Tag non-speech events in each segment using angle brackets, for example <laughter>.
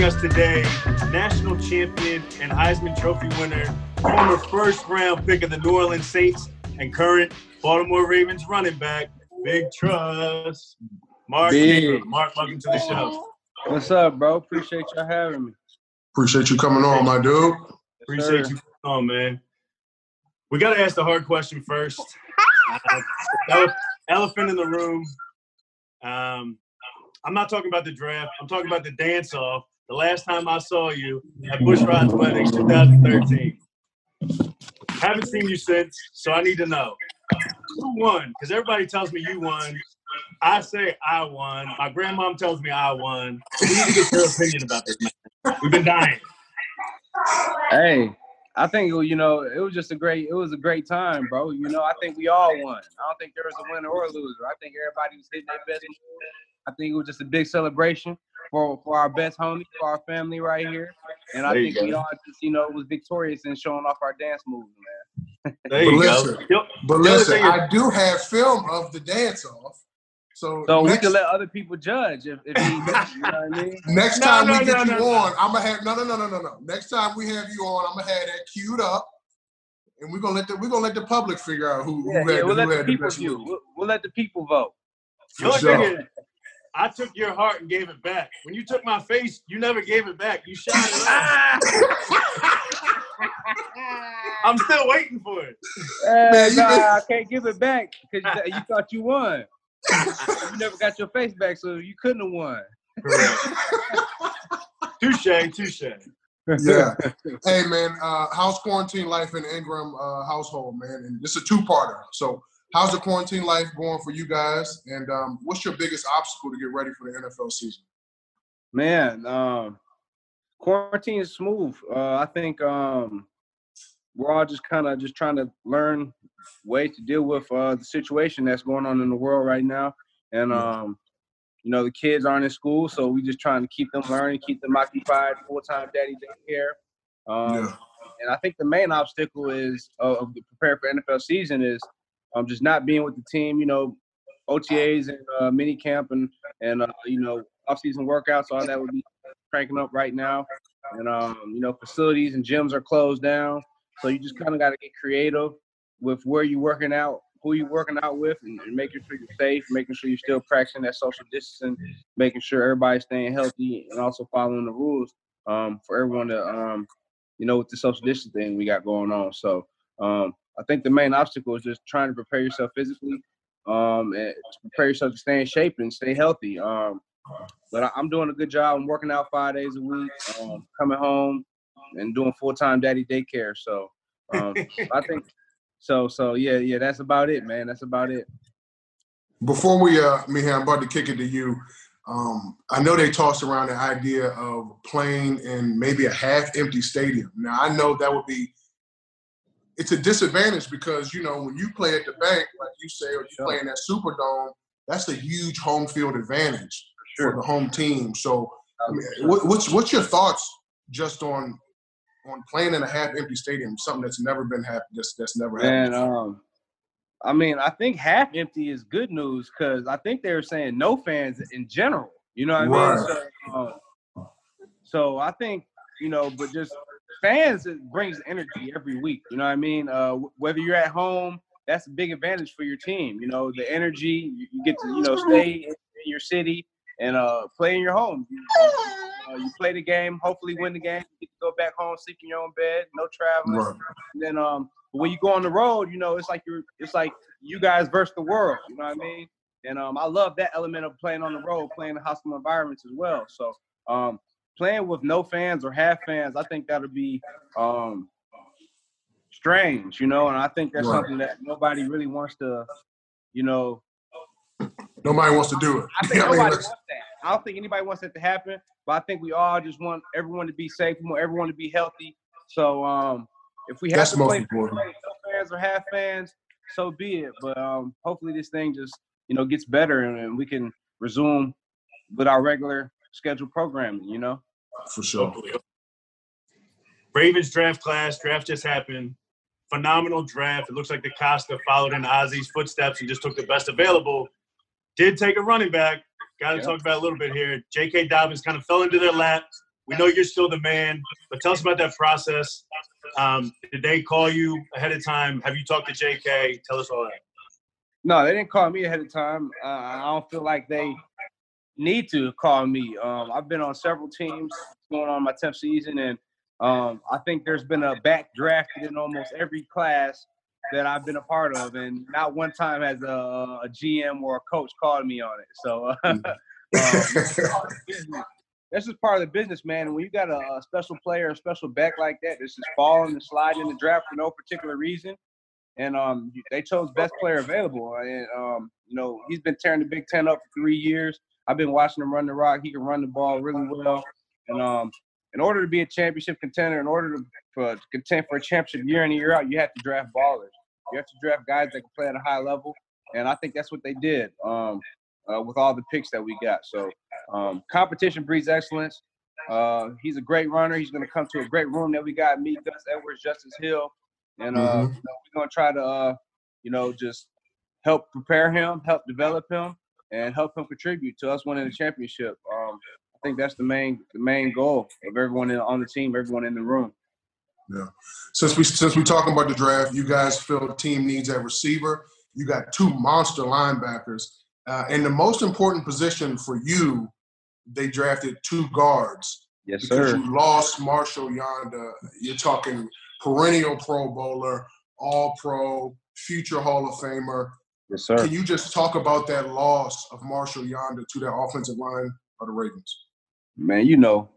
joining us today, national champion and Heisman Trophy winner, former first round pick of the New Orleans Saints, and current Baltimore Ravens running back, Big Truss. Mark, Big. Mark, welcome to the show. What's up, bro? Appreciate y'all having me. Appreciate you coming on, my dude. Appreciate sir. you coming on, man. We got to ask the hard question first. Uh, elephant in the room. Um, I'm not talking about the draft. I'm talking about the dance off. The last time I saw you at Bushra Athletics 2013. Haven't seen you since, so I need to know who won? Because everybody tells me you won. I say I won. My grandmom tells me I won. We need to get your opinion about this, man. We've been dying. Hey, I think you know it was just a great. It was a great time, bro. You know, I think we all won. I don't think there was a winner or a loser. I think everybody was hitting their best. I think it was just a big celebration for for our best homie, for our family right here, and I There you think we all just you know was victorious in showing off our dance moves, man. There you But go. listen, Yep. But The listen, is- I do have film of the dance off. So, So we can let other people judge if, if he, <laughs> you know what I mean. next No, time no, we get no, you no, on, I'm gonna have no no no no no no. Next time we have you on, I'm gonna have that queued up. And we're gonna let the we're gonna let the public figure out who, Yeah, who had, yeah, we'll who let the had the people best view. move. We'll, we'll let the people vote. The For sure. Thing is, I took your heart and gave it back. When you took my face, you never gave it back. You shot it up. <laughs> I'm still waiting for it. Man, you nah, I can't give it back because you, you thought you won. you never got your face back, so you couldn't have won. Touche, touche. yeah. Hey man, uh, how's quarantine life in the Ingram uh, household, man? And this is a two-parter. So, how's the quarantine life going for you guys? And um, what's your biggest obstacle to get ready for the NFL season? Man, um, quarantine is smooth. Uh, I think um, we're all just kind of just trying to learn ways to deal with uh, the situation that's going on in the world right now. And um, you know, the kids aren't in school, so we're just trying to keep them learning, keep them occupied, full time daddy daycare. Um, Yeah. And I think the main obstacle is uh, of the prepare for NFL season is um, just not being with the team. You know, OTAs and uh, mini camp and and uh, you know off season workouts, all that would be cranking up right now. And um, you know, facilities and gyms are closed down, so you just kind of got to get creative with where you're working out, who you're working out with, and, and making sure you're safe, making sure you're still practicing that social distancing, making sure everybody's staying healthy, and also following the rules um, for everyone to um, you know, with the social distancing we got going on. So um, I think the main obstacle is just trying to prepare yourself physically, um, and prepare yourself to stay in shape and stay healthy. Um, but I, I'm doing a good job. I'm working out five days a week, um, coming home and doing full time daddy daycare. So um, <laughs> I think so. So yeah, yeah, that's about it, man. That's about it. Before we, uh, Miha, I'm about to kick it to you. Um, I know they tossed around the idea of playing in maybe a half-empty stadium. Now I know that would be. It's a disadvantage because you know when you play at the bank, like you say, or you Sure. play in that Superdome, that's a huge home field advantage Sure. for the home team. So, I mean, what, what's what's your thoughts just on on playing in a half-empty stadium? Something that's never been happened. That's that's never happened. And um, I mean, I think half empty is good news because I think they were saying no fans in general. You know what I mean? Right. So, um, so I think you know, but just fans it brings energy every week. You know what I mean? Uh, whether you're at home, that's a big advantage for your team. You know, the energy you, you get to you know stay in, your city and uh, play in your home. You, uh, you play the game, hopefully win the game. You get to go back home, sleep in your own bed, no traveling. Right. And then um when you go on the road, you know, it's like you're it's like you guys versus the world, you know what I mean? And um I love that element of playing on the road, playing in hostile environments as well. So um playing with no fans or half fans, I think that'll be um strange, you know, and I think that's Right. something that nobody really wants to, you know, Nobody wants to do it. I <laughs> think I mean, nobody wants that. I don't think anybody wants that to happen, but I think we all just want everyone to be safe, we want everyone to be healthy. So um if we have That's to play important. play no fans or half fans, so be it. But um, hopefully this thing just you know gets better and, and we can resume with our regular scheduled programming. You know. for sure. Ravens draft class. Draft just happened. Phenomenal draft. It looks like DeCosta followed in Ozzie's footsteps and just took the best available. Did take a running back. Got to Yeah. talk about a little bit here. J.K. Dobbins kind of fell into their lap. We know you're still the man, but tell us about that process. Um, did they call you ahead of time? Have you talked to JK? Tell us all that. No, they didn't call me ahead of time. Uh, I don't feel like they need to call me. Um, I've been on several teams going on my 10th season, and um, I think there's been a back drafted in almost every class that I've been a part of, and not one time has a, a GM or a coach called me on it. So uh, <laughs> um, <laughs> that's just part of the business, man. And when you got a, a, special player, a special back like that, this is falling and sliding in the draft for no particular reason. And um, they chose best player available. And um, you know, he's been tearing the Big Ten up for three years. I've been watching him run the rock. He can run the ball really well. And um, in order to be a championship contender, in order to, for, to contend for a championship year in and year out, you have to draft ballers. You have to draft guys that can play at a high level, and I think that's what they did um, uh, with all the picks that we got. So um, competition breeds excellence. Uh, he's a great runner. He's going to come to a great room that we got. Me, Gus Edwards, Justice Hill, and uh, mm-hmm. you know, we're going to try to, uh, you know, just help prepare him, help develop him, and help him contribute to us winning the championship. Um, I think that's the main the main goal of everyone in, on the team, everyone in the room. Yeah. Since we since we're talking about the draft, you guys feel the team needs a receiver. You got two monster linebackers, uh, and the most important position for you, they drafted two guards. Yes, because sir. you lost Marshall Yanda. You're talking perennial Pro Bowler, All Pro, future Hall of Famer. Yes, sir. Can you just talk about that loss of Marshall Yanda to that offensive line of the Ravens? Man, you know,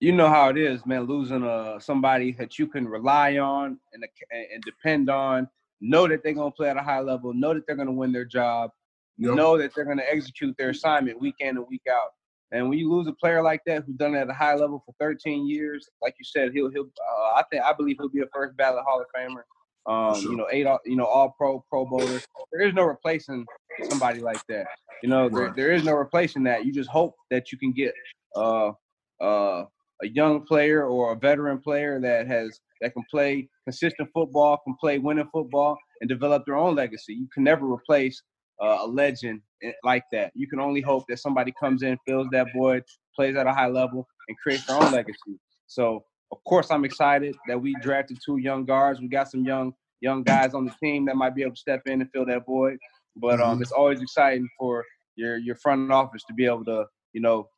you know how it is, man. Losing uh somebody that you can rely on and and depend on, know that they're gonna play at a high level, know that they're gonna win their job, yep. know that they're gonna execute their assignment week in and week out. And when you lose a player like that who's done it at a high level for 13 years, like you said, he'll he'll uh, I think I believe he'll be a first ballot Hall of Famer. Um, sure. you know, eight you know all pro pro bowler. There is no replacing somebody like that. You know, there, there is no replacing that. You just hope that you can get uh uh a young player or a veteran player that has that can play consistent football, can play winning football, and develop their own legacy. You can never replace uh, a legend like that. You can only hope that somebody comes in, fills that void, plays at a high level, and creates their own legacy. So, of course, I'm excited that we drafted two young guards. We got some young young guys on the team that might be able to step in and fill that void. But um, mm-hmm. it's always exciting for your your front office to be able to, you know,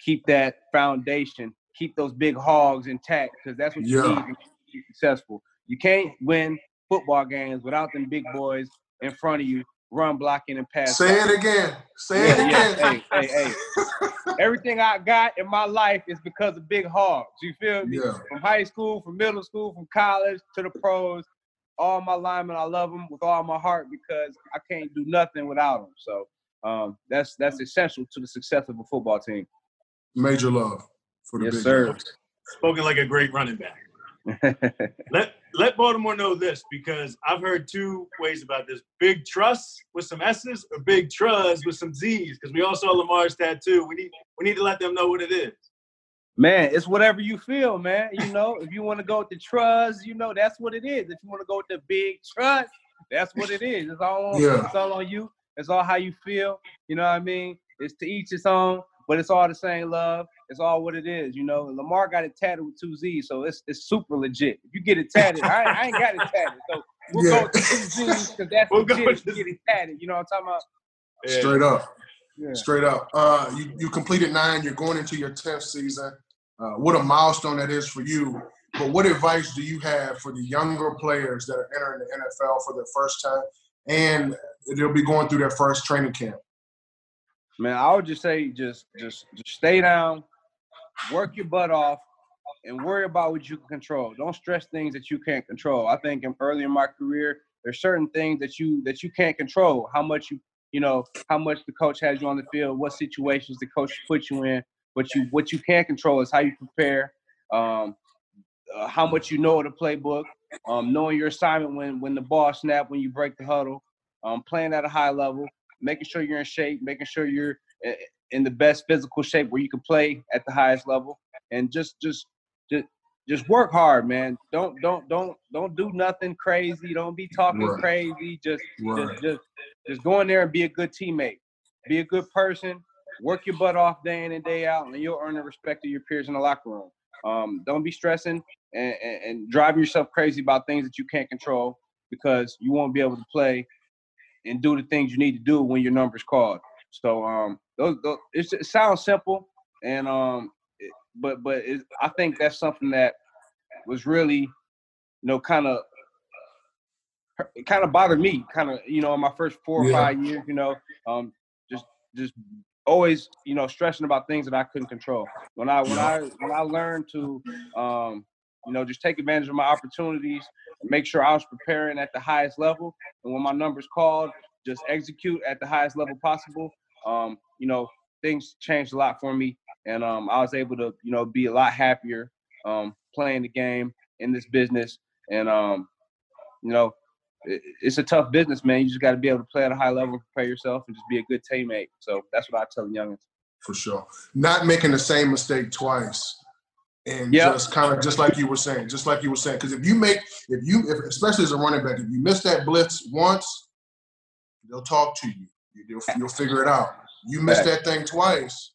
keep that foundation keep those big hogs intact because that's what you yeah. need to be successful. You can't win football games without them big boys in front of you, run blocking and pass. Say it again. Say yeah, it again. Yeah. hey, hey, hey. <laughs> Everything I got in my life is because of big hogs. You feel me? Yeah. From high school, from middle school, from college to the pros. All my linemen, I love them with all my heart because I can't do nothing without them. So um, that's that's essential to the success of a football team. Major love for the yes, big sir. Spoken like a great running back. Let let Baltimore know this because I've heard two ways about this: big Truss with some S's or big Truss with some Z's. Because we all saw Lamar's tattoo. We need we need to let them know what it is. Man, it's whatever you feel, man. You know, if you want to go with the trust, you know that's what it is. If you want to go with the big Truss, that's what it is. It's all on, yeah. it's all on you. It's all how you feel. You know what I mean? It's to each its own, but it's all the same love. It's all what it is, you know. Lamar got it tatted with two Z's, so it's it's super legit. If you get it tatted, I, I ain't got it tatted, so we'll yeah. go with two Z's because that's we'll legit. If you get it tatted, you know what I'm talking about? Yeah. Straight up, yeah. straight up. Uh, you you completed nine. You're going into your tenth season. Uh, what a milestone that is for you. But what advice do you have for the younger players that are entering the NFL for their first time, and they'll be going through their first training camp? Man, I would just say just just just stay down, work your butt off and worry about what you can control. Don't stress things that you can't control. I think in, early in my career, there's certain things that you that you can't control. How much you you know how much the coach has you on the field, what situations the coach put you in. What you what you can control is how you prepare, um, uh, how much you know of the playbook, um, knowing your assignment when when the ball snap, when you break the huddle, um, playing at a high level, making sure you're in shape, making sure you're eh, in the best physical shape where you can play at the highest level and just just just just work hard man don't don't don't don't do nothing crazy don't be talking right. crazy just, right. just just just go in there and be a good teammate be a good person work your butt off day in and day out, and you'll earn the respect of your peers in the locker room. Um, don't be stressing and, and, and driving yourself crazy about things that you can't control because you won't be able to play and do the things you need to do when your number's called. So um, those, those it sounds simple, and um, it, but but it, I think that's something that was really, you know, kind of it kind of bothered me, kind of you know, in my first four or Yeah. five years, you know, um, just just always you know stressing about things that I couldn't control. When I when I when I learned to um, you know just take advantage of my opportunities, make sure I was preparing at the highest level, and when my number's called, just execute at the highest level possible. Um, you know, things changed a lot for me, and um, I was able to you know be a lot happier um, playing the game in this business, and um, you know. it- It's a tough business, man. You just got to be able to play at a high level, prepare yourself, and just be a good teammate. So that's what I tell the youngins. for sure. Not making the same mistake twice, and Yeah. just kind of just like you were saying, just like you were saying. Because if you make, if you, if, especially as a running back, if you miss that blitz once, they'll talk to you. You- You'll, you'll figure it out. You miss that thing twice,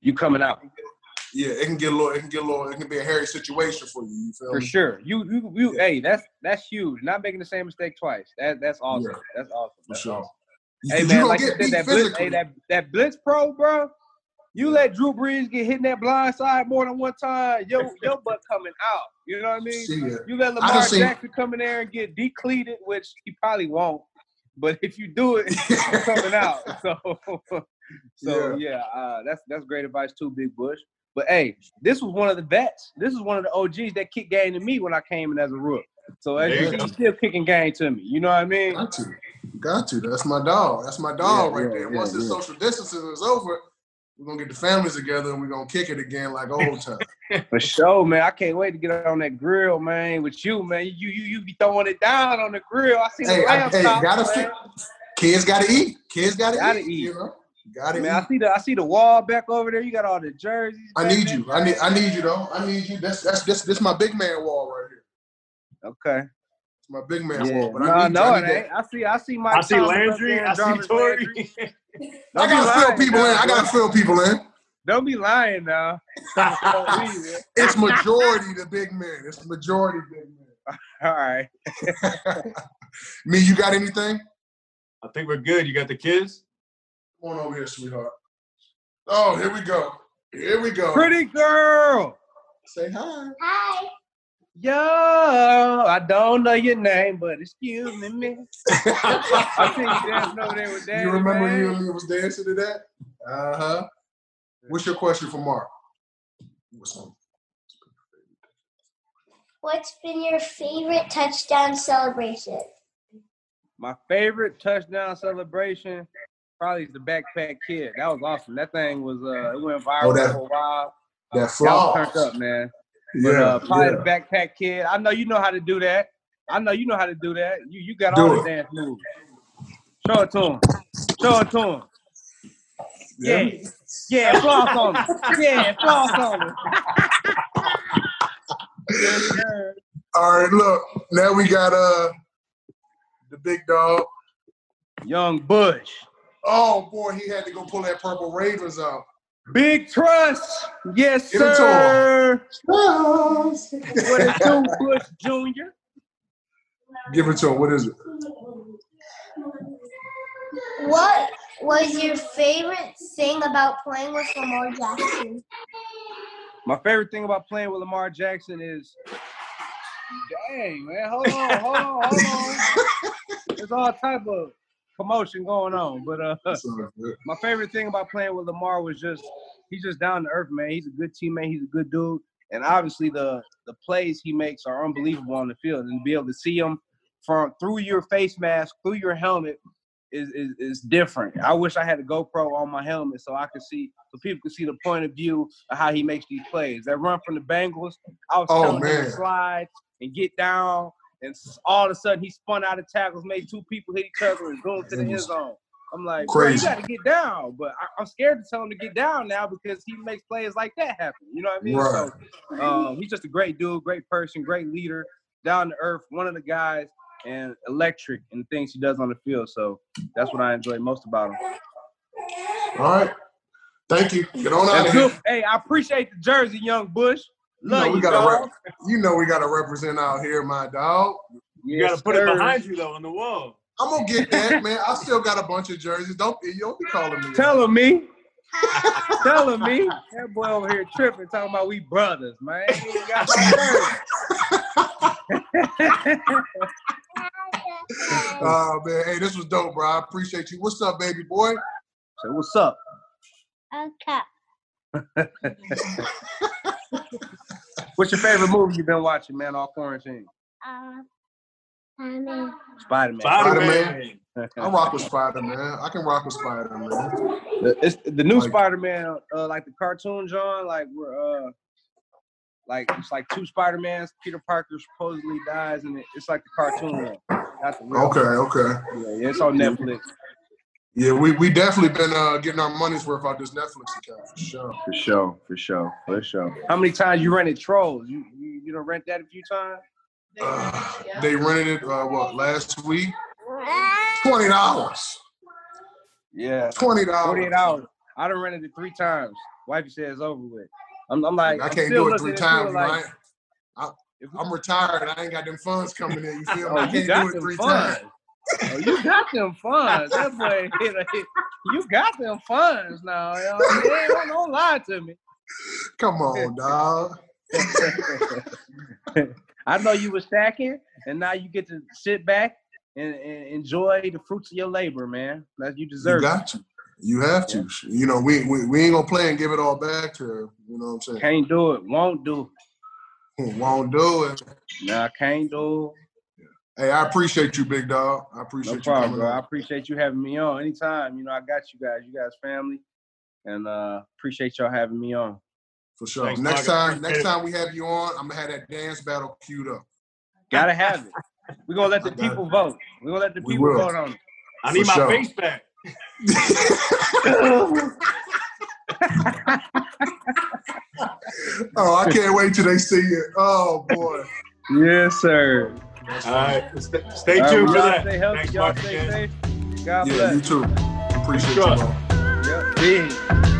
You coming out yeah, it can get a little, it can get a little, it can be a hairy situation for you. You feel for me? sure. You, you, you. Hey, that's that's huge. Not making the same mistake twice. That that's awesome. Yeah. That's awesome. For That's sure. awesome. Hey man, like you said, that blitz, hey, that that blitz pro, bro. You let Drew Brees get hit in that blind side more than one time, yo, your <laughs> butt coming out. You know what I mean? See. You let I Lamar done Jackson come in there and get decleated, which he probably won't. But if you do it, <laughs> it's coming out. <laughs> So, so yeah, uh, that's that's great advice too, Big Bush. But hey, this was one of the vets. This is one of the OGs that kicked game to me when I came in as a rook. So as you Yeah. he's still kicking game to me. You know what I mean? Got to. Got to. That's my dog. That's my dog Yeah, right yeah, there. yeah, Once this yeah. social distancing is over, we're gonna get the families together and we're gonna kick it again like old <laughs> time. For sure, man. I can't wait to get on that grill, man, with you, man. You you you be throwing it down on the grill. I see the hey, I, lamb hey, chops, gotta man. fit. Kids gotta eat. Kids gotta, Gotta eat, eat. You know, gotta Man, I see the I see the wall back over there. You got all the jerseys. I need there. you. I need. I need you though. I need you. That's that's this this my big man wall right here. Okay. It's my big man Yeah. wall. But no, I need, no, I it need ain't. I see I see Mike I see Landry. I see Tory. <laughs> I gotta fill lying people in. I gotta bro. fill people in. Don't be lying now. <laughs> Don't be, man. It's majority the big man. It's majority big man. <laughs> All right. Me, you got anything? I think we're good. You got the kids? Come on over here, sweetheart. Oh, here we go. Here we go. Pretty girl. Say hi. Hi. Yo, I don't know your name, but excuse me, miss. <laughs> I see you dancing over there with Daddy. you remember man. you was dancing to that? Uh huh. What's your question for Mark? What's on? What's been your favorite touchdown celebration? My favorite touchdown celebration probably is the backpack kid. That was awesome. That thing was uh it went viral Oh, that- for a while. That That was turned up, man. But Yeah, uh, probably yeah. the backpack kid. I know you know how to do that. I know you know how to do that. You you got Do all it. the dance moves. Show it to him. Show it to him. Yeah. Yeah, floss on him. Yeah, floss on him. <laughs> All right, look. Now we got uh the big dog. Young Bush. Oh boy, he had to go pull that purple Ravens out. Big Truss. Yes, Give it to him. sir. <laughs> What What it Bush Jr.? Give it to him. What is it? What was your favorite thing about playing with Lamar Jackson? My favorite thing about playing with Lamar Jackson is, dang man, hold on, hold on, hold on. <laughs> There's all type of commotion going on, but uh, <laughs> my favorite thing about playing with Lamar was just he's just down to earth, man. He's a good teammate. He's a good dude, and obviously the the plays he makes are unbelievable on the field, and to be able to see him from through your face mask, through your helmet. Is, is, is different. I wish I had a GoPro on my helmet so I could see, so people could see the point of view of how he makes these plays. That run from the Bengals, I was Oh, telling him to slide and get down, and all of a sudden he spun out of tackles, made two people hit each other, and going to the end zone. I'm like, bro, you got to get down, but I, I'm scared to tell him to get down now because he makes plays like that happen. You know what I mean? Right. So um, he's just a great dude, great person, great leader, down to earth, one of the guys, and electric in the things he does on the field. So that's what I enjoy most about him. All right. Thank you. Get on out of here. Hey, I appreciate the jersey, young Bush. You Love know you, we gotta dog. rep- You know we gotta represent out here, my dog. You Yes, gotta put sir. it behind you though on the wall. I'm gonna get that, man. I still got a bunch of jerseys. Don't you don't be calling me. Tell him me. <laughs> Tell him me. That boy over here tripping, talking about we brothers, man. He got. <laughs> <laughs> Oh man, hey, this was dope, bro. I appreciate you. What's up, baby boy? So what's up? Okay. What's your favorite movie you've been watching, man? All quarantine. Um, I mean, Spider Man. Spider-Man. I rock with Spider Man. I can rock with Spider Man. It's the new Like- Spider Man, uh, like the cartoon, John. Like we're uh, like it's like two Spider Mans. Peter Parker supposedly dies, and it, it's like the cartoon one. Not the real Okay, okay. Yeah, yeah, it's on Netflix Yeah, we we definitely been uh, getting our money's worth out this Netflix account for sure. for sure, for sure, for sure. How many times you rented Trolls? You you, you don't rent that a few times? Uh, they rented it uh, what last week? Twenty dollars. Yeah, Twenty dollars. forty eight hours. I done rented it three times. Wifey said it's over with. I'm, I'm like, I I'm can't still do it three times, like, right? I, I'm retired. I ain't got them funds coming in. You <laughs> feel me? I can't do it three funds. times. Oh, you got them funds. That boy, <laughs> you got them funds now. You know? Hey, don't, don't lie to me. Come on, dog. <laughs> I know you were stacking, and now you get to sit back and, and enjoy the fruits of your labor, man. That you You deserve. it. got to. You have to. You know, we, we we ain't gonna play and give it all back to her. You know what I'm saying? Can't do it. Won't do It. <laughs> Won't do it. it. Nah, can't do Hey, I appreciate you, big dog. I it. appreciate No you problem, coming bro. I appreciate you having me on. Anytime, you know, I got you guys. You guys family. And uh appreciate y'all having me on. For sure. Thanks, next Mark. Time, next time we have you on, I'm gonna have that dance battle queued up. Gotta have it. We're gonna let the I got it. people vote. We're gonna let the We people will. vote on it. I need For my sure. face back. <laughs> <laughs> oh, I can't wait till they see it. Oh boy. Yes, sir. All right. Stay, stay All right, tuned well, for that. stay healthy. Thanks, y'all Mark. stay again. safe. God Yeah, bless. you too. Appreciate Sure. you, bro. Yep. Big.